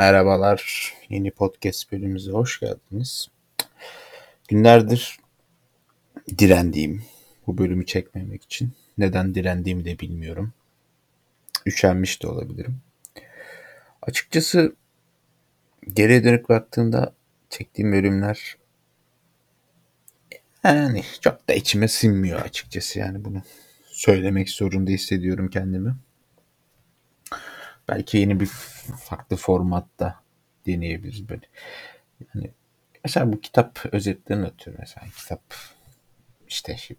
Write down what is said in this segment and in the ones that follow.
Merhabalar, yeni podcast bölümümüze hoş geldiniz. Günlerdir direndiğim bu bölümü çekmemek için. Neden direndiğimi de bilmiyorum. Üşenmiş de olabilirim. Açıkçası geriye dönük baktığımda çektiğim bölümler yani çok da içime sinmiyor açıkçası yani bunu söylemek zorunda hissediyorum kendimi. Belki yeni bir farklı formatta deneyebiliriz böyle. Yani mesela bu kitap özetlerini atıyorum mesela kitap işte şey,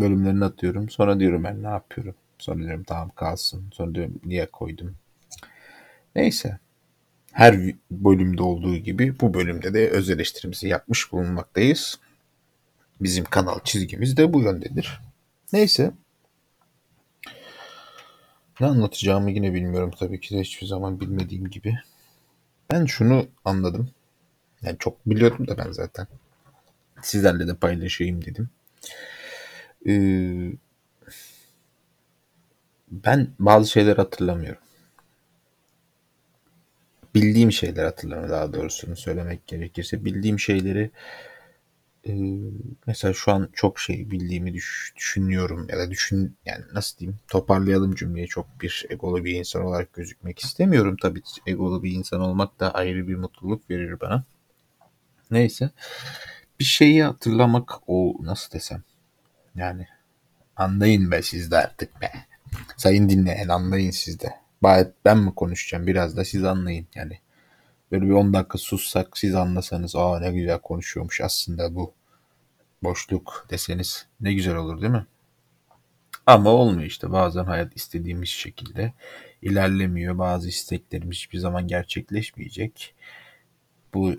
bölümlerini atıyorum. Sonra diyorum ben ne yapıyorum. Sonra diyorum tamam kalsın. Sonra diyorum niye koydum. Neyse. Her bölümde olduğu gibi bu bölümde de öz eleştirimizi yapmış bulunmaktayız. Bizim kanal çizgimiz de bu yöndedir. Neyse. Ne anlatacağımı yine bilmiyorum tabii ki de hiçbir zaman bilmediğim gibi. Ben şunu anladım. Yani çok biliyordum da ben zaten. Sizlerle de paylaşayım dedim. Ee, ben bazı şeyler hatırlamıyorum. Bildiğim şeyler hatırlamıyorum daha doğrusunu söylemek gerekirse. Bildiğim şeyleri mesela şu an çok şey bildiğimi düş, düşünüyorum ya da düşün yani nasıl diyeyim toparlayalım cümleyi çok bir egolu bir insan olarak gözükmek istemiyorum tabii egolu bir insan olmak da ayrı bir mutluluk verir bana. Neyse bir şeyi hatırlamak o nasıl desem yani anlayın be siz de artık be. Sayın dinleyen anlayın siz de. Ben mi konuşacağım biraz da siz anlayın yani. Böyle bir 10 dakika sussak siz anlasanız aa ne güzel konuşuyormuş aslında bu boşluk deseniz ne güzel olur değil mi? Ama olmuyor işte bazen hayat istediğimiz şekilde ilerlemiyor. Bazı isteklerimiz hiçbir zaman gerçekleşmeyecek. Bu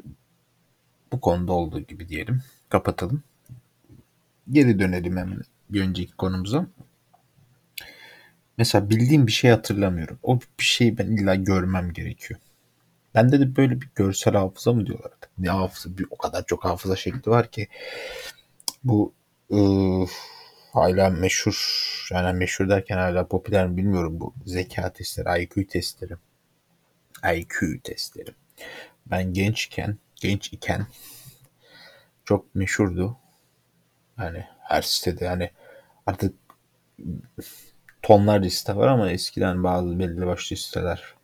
bu konuda olduğu gibi diyelim. Kapatalım. Geri dönelim hemen bir önceki konumuza. Mesela bildiğim bir şey hatırlamıyorum. O bir şeyi ben illa görmem gerekiyor. Bende de böyle bir görsel hafıza mı diyorlar artık. Ne hafıza? Bir, o kadar çok hafıza şekli var ki. Bu ıı, hala meşhur yani meşhur derken hala popüler mi bilmiyorum bu zeka testleri, IQ testleri. IQ testleri. Ben gençken, genç iken çok meşhurdu. Yani her sitede yani artık tonlarca site var ama eskiden bazı belli başlı siteler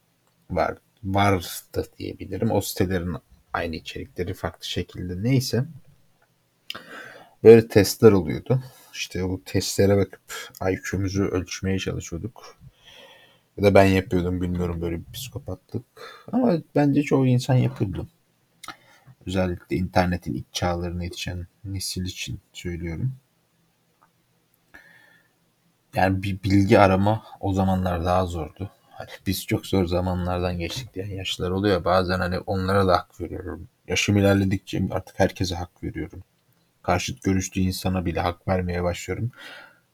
var. Vardı diyebilirim. O sitelerin aynı içerikleri farklı şekilde neyse. Böyle testler oluyordu. İşte bu testlere bakıp IQ'muzu ölçmeye çalışıyorduk. Ya da ben yapıyordum bilmiyorum böyle bir psikopatlık. Ama bence çoğu insan yapıyordu. Özellikle internetin ilk çağlarına yetişen nesil için söylüyorum. Yani bir bilgi arama o zamanlar daha zordu. Hani biz çok zor zamanlardan geçtik diye yaşlar oluyor. Bazen hani onlara da hak veriyorum. Yaşım ilerledikçe artık herkese hak veriyorum. Karşıt görüşlü insana bile hak vermeye başlıyorum.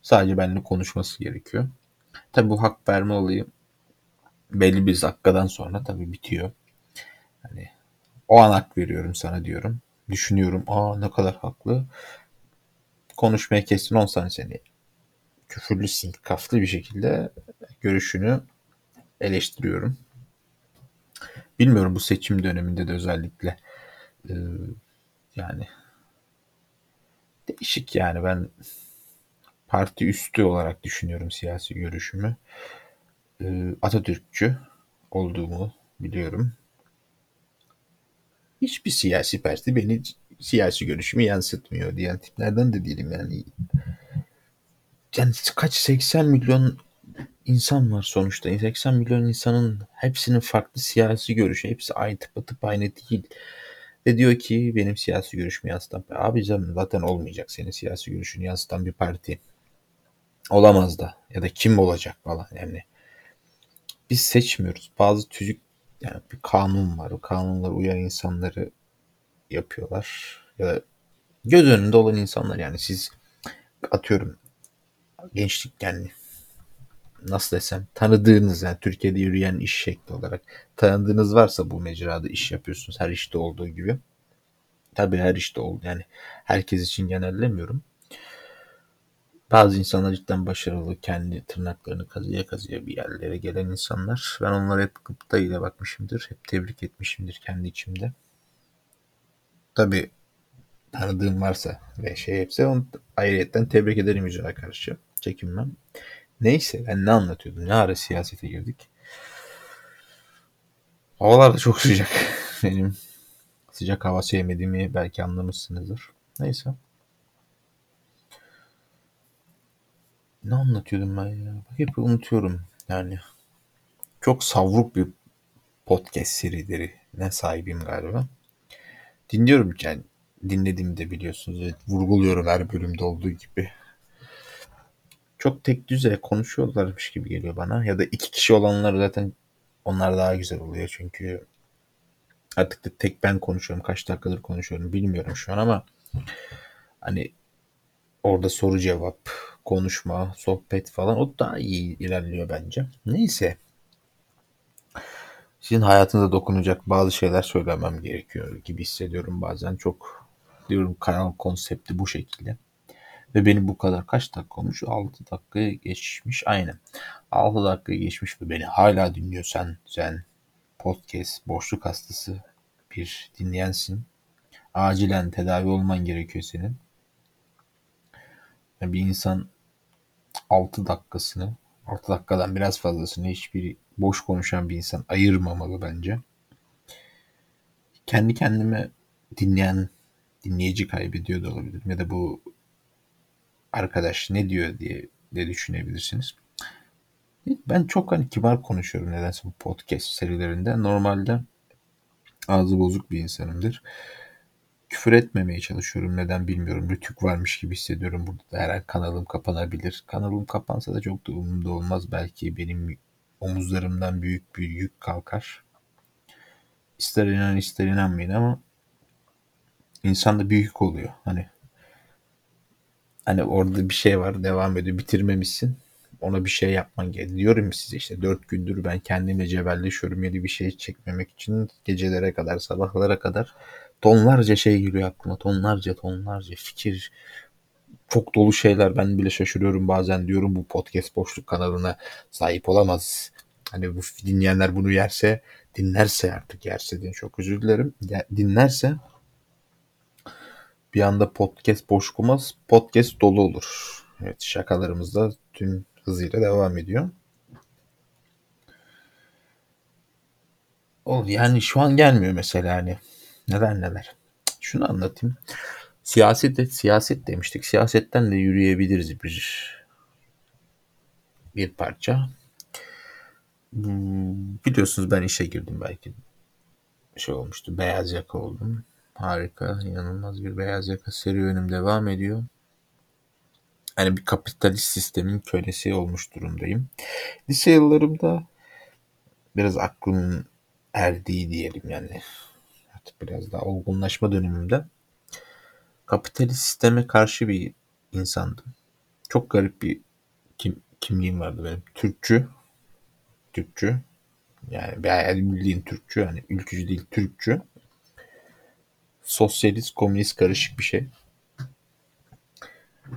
Sadece benimle konuşması gerekiyor. Tabi bu hak verme olayı belli bir dakikadan sonra tabi bitiyor. Hani o an hak veriyorum sana diyorum. Düşünüyorum. Aa ne kadar haklı. Konuşmaya kesin 10 saniye seni küfürlü sinkaflı bir şekilde görüşünü eleştiriyorum. Bilmiyorum bu seçim döneminde de özellikle e, yani değişik yani ben parti üstü olarak düşünüyorum siyasi görüşümü. E, Atatürkçü olduğumu biliyorum. Hiçbir siyasi parti beni siyasi görüşümü yansıtmıyor diyen tiplerden de değilim yani. Yani kaç 80 milyon insan var sonuçta. 80 milyon insanın hepsinin farklı siyasi görüşü. Hepsi aynı tıpatıp aynı değil. Ve diyor ki benim siyasi görüşümü yansıtan abi canım zaten olmayacak senin siyasi görüşünü yansıtan bir parti. Olamaz da. Ya da kim olacak falan yani. Biz seçmiyoruz. Bazı tüzük yani bir kanun var. O kanunlara uyan insanları yapıyorlar. Ya da göz önünde olan insanlar yani siz atıyorum gençlik yani nasıl desem tanıdığınız yani Türkiye'de yürüyen iş şekli olarak tanıdığınız varsa bu mecrada iş yapıyorsunuz her işte olduğu gibi. Tabii her işte oldu yani herkes için genellemiyorum. bazı insanlar cidden başarılı, kendi tırnaklarını kazıya kazıya bir yerlere gelen insanlar. Ben onlara hep gıpta ile bakmışımdır. Hep tebrik etmişimdir kendi içimde. Tabi tanıdığım varsa ve şey hepsi onu ayrıyetten tebrik ederim yüzüne karşı. Çekinmem. Neyse ben ne anlatıyordum? Ne ara siyasete girdik? Havalar da çok sıcak. Benim sıcak hava sevmediğimi belki anlamışsınızdır. Neyse. Ne anlatıyordum ben ya? Hep unutuyorum yani. Çok savruk bir podcast serileri ne sahibim galiba. Dinliyorum yani dinlediğimde biliyorsunuz. Evet, vurguluyorum her bölümde olduğu gibi. Çok tek düze konuşuyorlarmış gibi geliyor bana. Ya da iki kişi olanlar zaten onlar daha güzel oluyor çünkü artık da tek ben konuşuyorum. Kaç dakikadır konuşuyorum bilmiyorum şu an ama hani orada soru cevap, konuşma, sohbet falan o daha iyi ilerliyor bence. Neyse. Sizin hayatınıza dokunacak bazı şeyler söylemem gerekiyor gibi hissediyorum bazen. Çok diyorum kanal konsepti bu şekilde. Ve benim bu kadar kaç dakika olmuş? 6 dakika geçmiş. Aynen. 6 dakika geçmiş ve beni hala dinliyorsan sen podcast boşluk hastası bir dinleyensin. Acilen tedavi olman gerekiyor senin. Yani bir insan 6 dakikasını 6 dakikadan biraz fazlasını hiçbir boş konuşan bir insan ayırmamalı bence. Kendi kendime dinleyen dinleyici kaybediyor da olabilir. Ya da bu arkadaş ne diyor diye de düşünebilirsiniz. Ben çok hani kibar konuşuyorum nedense bu podcast serilerinde. Normalde ağzı bozuk bir insanımdır. Küfür etmemeye çalışıyorum. Neden bilmiyorum. Rütük varmış gibi hissediyorum burada da. Her an kanalım kapanabilir. Kanalım kapansa da çok da umurumda olmaz. Belki benim omuzlarımdan büyük bir yük kalkar. İster inan ister inanmayın ama insanda bir yük oluyor. Hani hani orada bir şey var devam ediyor bitirmemişsin ona bir şey yapman gerekiyor. Diyorum size işte dört gündür ben kendimle cebelleşiyorum yeni bir şey çekmemek için gecelere kadar sabahlara kadar tonlarca şey geliyor aklıma tonlarca tonlarca fikir çok dolu şeyler ben bile şaşırıyorum bazen diyorum bu podcast boşluk kanalına sahip olamaz. Hani bu dinleyenler bunu yerse dinlerse artık yerse diye çok özür dilerim. Dinlerse bir anda podcast boş olmaz. Podcast dolu olur. Evet şakalarımız da tüm hızıyla devam ediyor. O yani şu an gelmiyor mesela hani. Neden neler? Şunu anlatayım. Siyaset siyaset demiştik. Siyasetten de yürüyebiliriz bir bir parça. Hmm, biliyorsunuz ben işe girdim belki. Şey olmuştu. Beyaz yaka oldum. Harika, inanılmaz bir beyaz yaka serüvenim devam ediyor. Hani bir kapitalist sistemin kölesi olmuş durumdayım. Lise yıllarımda biraz aklım erdiği diyelim yani. Artık biraz daha olgunlaşma dönemimde kapitalist sisteme karşı bir insandım. Çok garip bir kim, kimliğim vardı benim. Türkçü. Türkçü. Yani bildiğin Türkçü. Hani ülkücü değil Türkçü sosyalist, komünist karışık bir şey.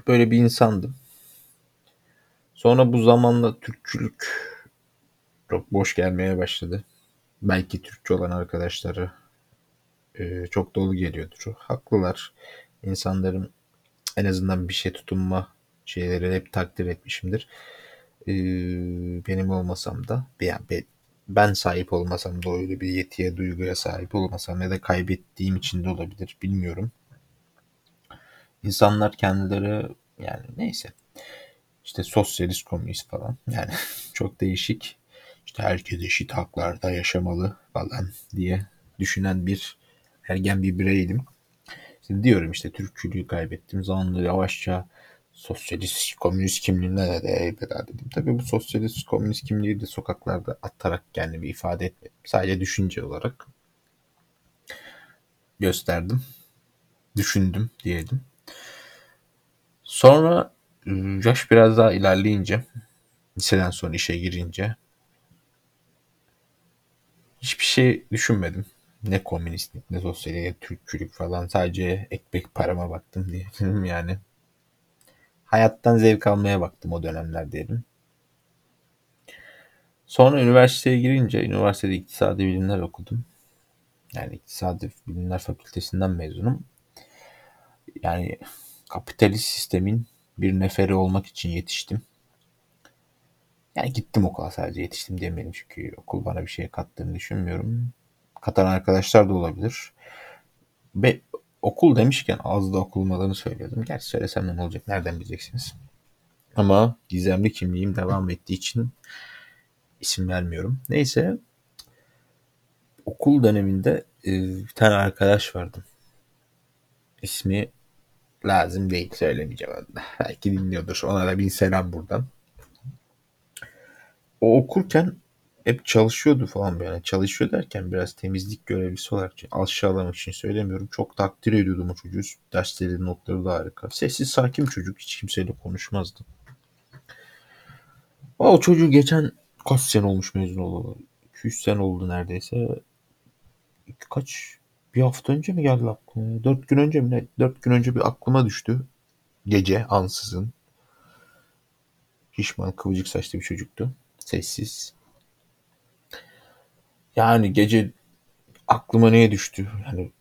Böyle bir insandım. Sonra bu zamanla Türkçülük çok boş gelmeye başladı. Belki Türkçe olan arkadaşları e, çok dolu geliyordur. Haklılar. İnsanların en azından bir şey tutunma şeyleri hep takdir etmişimdir. E, benim olmasam da yani ben sahip olmasam da öyle bir yetiye, duyguya sahip olmasam ya da kaybettiğim için de olabilir bilmiyorum. İnsanlar kendileri yani neyse işte sosyalist komünist falan yani çok değişik işte herkes eşit haklarda yaşamalı falan diye düşünen bir ergen bir bireydim. Şimdi diyorum işte Türkçülüğü kaybettim. Zamanla yavaşça sosyalist, komünist kimliğine de elveda dedim. Tabii bu sosyalist, komünist kimliği de sokaklarda atarak kendimi ifade etmedim. Sadece düşünce olarak gösterdim. Düşündüm diyelim. Sonra ıı, yaş biraz daha ilerleyince, liseden sonra işe girince hiçbir şey düşünmedim. Ne komünistlik, ne sosyalist, Türkçülük falan. Sadece ekmek parama baktım diyelim yani hayattan zevk almaya baktım o dönemler diyelim. Sonra üniversiteye girince üniversitede iktisadi bilimler okudum. Yani iktisadi bilimler fakültesinden mezunum. Yani kapitalist sistemin bir neferi olmak için yetiştim. Yani gittim okula sadece yetiştim demeyelim çünkü okul bana bir şey kattığını düşünmüyorum. Katan arkadaşlar da olabilir. Ve okul demişken az da okulmadığını söylüyordum. Gerçi söylesem ne olacak nereden bileceksiniz. Ama gizemli kimliğim devam ettiği için isim vermiyorum. Neyse okul döneminde e, bir tane arkadaş vardı. İsmi lazım değil söylemeyeceğim. Belki dinliyordur. Ona da bir selam buradan. O okurken hep çalışıyordu falan böyle. Çalışıyor derken biraz temizlik görevlisi olarak aşağılamak için söylemiyorum. Çok takdir ediyordum o çocuğu. Dersleri, notları da harika. Sessiz, sakin çocuk. Hiç kimseyle konuşmazdı. O çocuğu geçen kaç sene olmuş mezun olalı? 200 sene oldu neredeyse. Kaç? Bir hafta önce mi geldi aklıma? Dört gün önce mi? Ne? Dört gün önce bir aklıma düştü. Gece ansızın. Şişman kıvırcık saçlı bir çocuktu. Sessiz. Yani gece aklıma neye düştü? Yani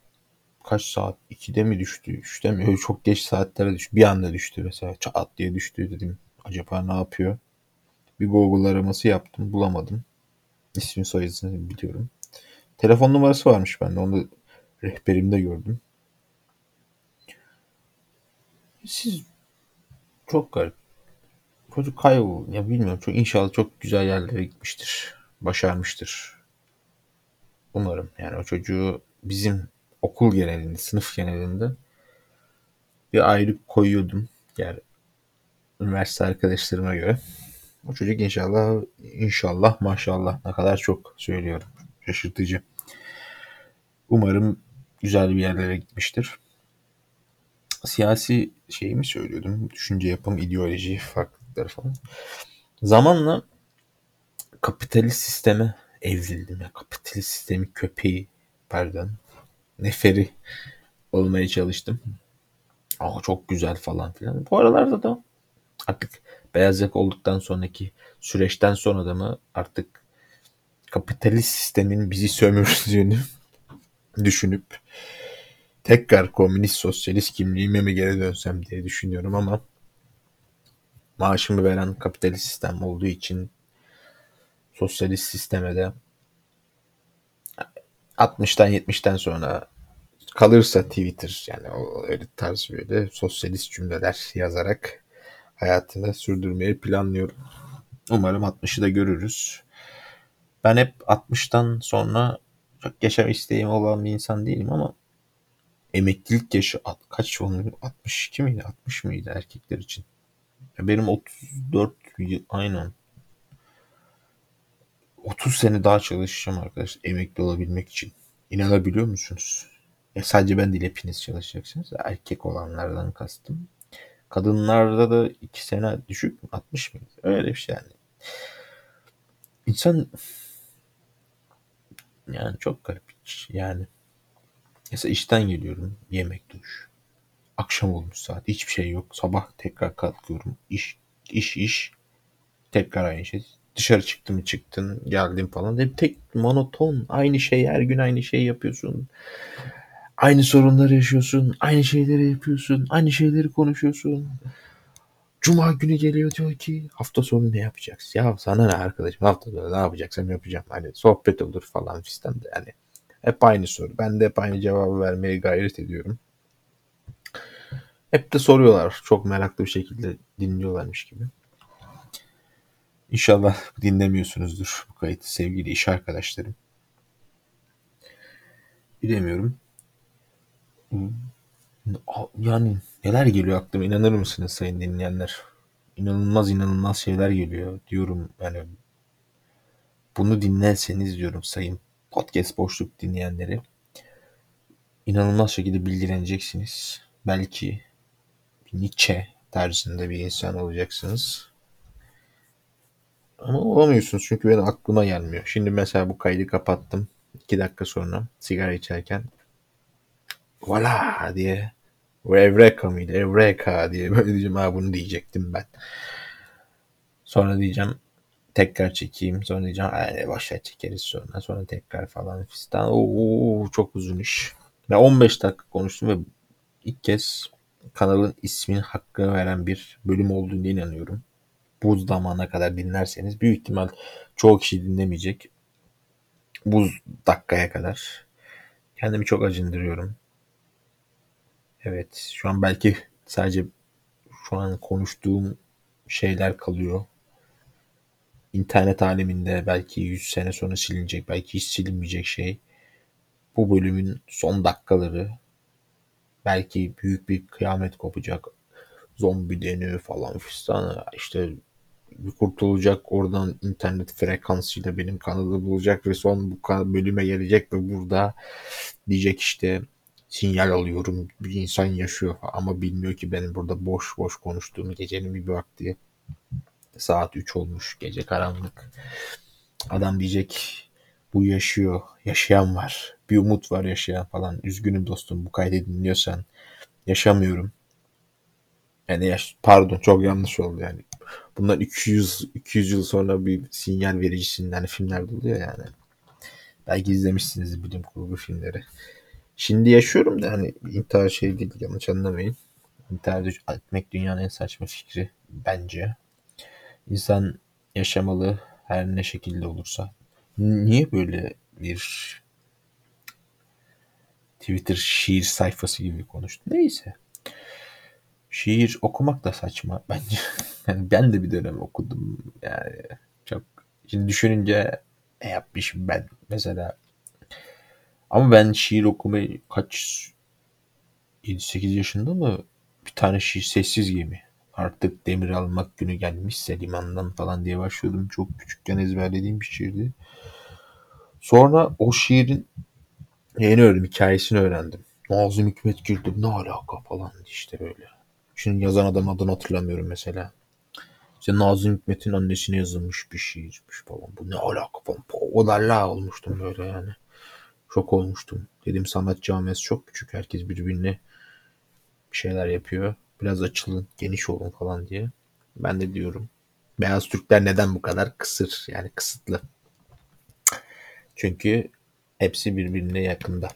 kaç saat? 2'de mi düştü? 3'te mi? Öyle çok geç saatlere düştü. Bir anda düştü mesela. Çat diye düştü dedim. Acaba ne yapıyor? Bir Google araması yaptım. Bulamadım. İsmi soyadını biliyorum. Telefon numarası varmış bende. Onu rehberimde gördüm. Siz çok garip. Çocuk kayboldu. Ya bilmiyorum. Çok, inşallah çok güzel yerlere gitmiştir. Başarmıştır. Umarım. Yani o çocuğu bizim okul genelinde, sınıf genelinde bir ayrı koyuyordum. Yani üniversite arkadaşlarıma göre. O çocuk inşallah, inşallah maşallah ne kadar çok söylüyorum. Şaşırtıcı. Umarım güzel bir yerlere gitmiştir. Siyasi şeyi mi söylüyordum? Düşünce yapım, ideoloji farklılıkları falan. Zamanla kapitalist sisteme evrildim. Ya. Kapitalist sistemi köpeği, pardon, neferi olmaya çalıştım. Aa, çok güzel falan filan. Bu aralarda da artık beyaz yaka olduktan sonraki süreçten sonra da mı artık kapitalist sistemin bizi sömürdüğünü düşünüp tekrar komünist sosyalist kimliğime mi geri dönsem diye düşünüyorum ama maaşımı veren kapitalist sistem olduğu için sosyalist sisteme de 60'tan 70'ten sonra kalırsa Twitter yani o öyle tarz böyle sosyalist cümleler yazarak hayatını sürdürmeyi planlıyorum. Umarım 60'ı da görürüz. Ben hep 60'tan sonra çok yaşam isteğim olan bir insan değilim ama emeklilik yaşı kaç olmuyor? 62 miydi? 60 mıydı erkekler için? Ya benim 34 yıl aynen 30 sene daha çalışacağım arkadaşlar emekli olabilmek için. İnanabiliyor musunuz? Ya sadece ben değil hepiniz çalışacaksınız. Erkek olanlardan kastım. Kadınlarda da 2 sene düşük mü? 60 mıydı? Öyle bir şey yani. İnsan yani çok garip. Yani mesela işten geliyorum. Yemek duş. Akşam olmuş saat. Hiçbir şey yok. Sabah tekrar kalkıyorum. İş, iş, iş. Tekrar aynı şey. Dışarı çıktım çıktın, geldin falan. Hep tek monoton. Aynı şey. Her gün aynı şey yapıyorsun. Aynı sorunları yaşıyorsun. Aynı şeyleri yapıyorsun. Aynı şeyleri konuşuyorsun. Cuma günü geliyor diyor ki hafta sonu ne yapacaksın? Ya sana ne arkadaşım hafta sonu ne yapacaksam yapacağım. Hani sohbet olur falan fistan da yani. Hep aynı soru. Ben de hep aynı cevabı vermeye gayret ediyorum. Hep de soruyorlar. Çok meraklı bir şekilde dinliyorlarmış gibi. İnşallah dinlemiyorsunuzdur bu kayıtı sevgili iş arkadaşlarım. Bilemiyorum. Yani neler geliyor aklıma inanır mısınız sayın dinleyenler? İnanılmaz inanılmaz şeyler geliyor diyorum yani. Bunu dinlerseniz diyorum sayın podcast boşluk dinleyenleri. İnanılmaz şekilde bilgileneceksiniz. Belki Nietzsche tarzında bir insan olacaksınız. Ama olamıyorsunuz çünkü benim aklıma gelmiyor. Şimdi mesela bu kaydı kapattım. 2 dakika sonra sigara içerken voila diye Bu Evreka mıydı? Evreka diye böyle diyeceğim. Ha bunu diyecektim ben. Sonra diyeceğim tekrar çekeyim. Sonra diyeceğim yani başla çekeriz sonra. Sonra tekrar falan fistan. Oo, çok uzun iş. Ben 15 dakika konuştum ve ilk kez kanalın ismini hakkını veren bir bölüm olduğunu inanıyorum. Bu zamana kadar dinlerseniz büyük ihtimal çoğu kişi dinlemeyecek. Bu dakikaya kadar. Kendimi çok acındırıyorum. Evet şu an belki sadece şu an konuştuğum şeyler kalıyor. İnternet aleminde belki 100 sene sonra silinecek, belki hiç silinmeyecek şey. Bu bölümün son dakikaları belki büyük bir kıyamet kopacak. Zombi deniyor falan fistan. İşte kurtulacak oradan internet frekansıyla benim kanalı bulacak ve son bu bölüme gelecek ve burada diyecek işte sinyal alıyorum bir insan yaşıyor ama bilmiyor ki benim burada boş boş konuştuğumu gecenin bir vakti saat 3 olmuş gece karanlık. Adam diyecek bu yaşıyor yaşayan var bir umut var yaşayan falan. Üzgünüm dostum bu kaydı dinliyorsan yaşamıyorum. Yani yaş pardon çok yanlış oldu yani bunlar 200 200 yıl sonra bir sinyal vericisin hani filmlerde oluyor yani belki izlemişsiniz bilim kurgu filmleri Şimdi yaşıyorum da hani intihar şey değil yanlış anlamayın. İntihar etmek dünyanın en saçma fikri bence. İnsan yaşamalı her ne şekilde olursa. Niye böyle bir Twitter şiir sayfası gibi konuştu? Neyse. Şiir okumak da saçma bence. Yani ben de bir dönem okudum. Yani çok şimdi düşününce ne yapmışım ben mesela ama ben şiir okumayı kaç 7-8 yaşında mı bir tane şiir sessiz gemi. Artık demir almak günü gelmişse limandan falan diye başlıyordum. Çok küçükken ezberlediğim bir şiirdi. Sonra o şiirin yeni öğrendim, hikayesini öğrendim. Nazım Hikmet Gürdür ne alaka falan işte böyle. Şimdi yazan adam adını hatırlamıyorum mesela. İşte Nazım Hikmet'in annesine yazılmış bir şiirmiş falan. Bu ne alaka falan. O da olmuştum böyle yani. Şok olmuştum. Dedim sanat camiası çok küçük. Herkes birbirine bir şeyler yapıyor. Biraz açılın, geniş olun falan diye. Ben de diyorum. Beyaz Türkler neden bu kadar kısır? Yani kısıtlı. Çünkü hepsi birbirine yakında.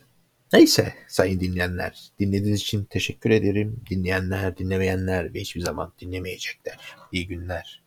Neyse sayın dinleyenler. Dinlediğiniz için teşekkür ederim. Dinleyenler, dinlemeyenler ve hiçbir zaman dinlemeyecekler. İyi günler.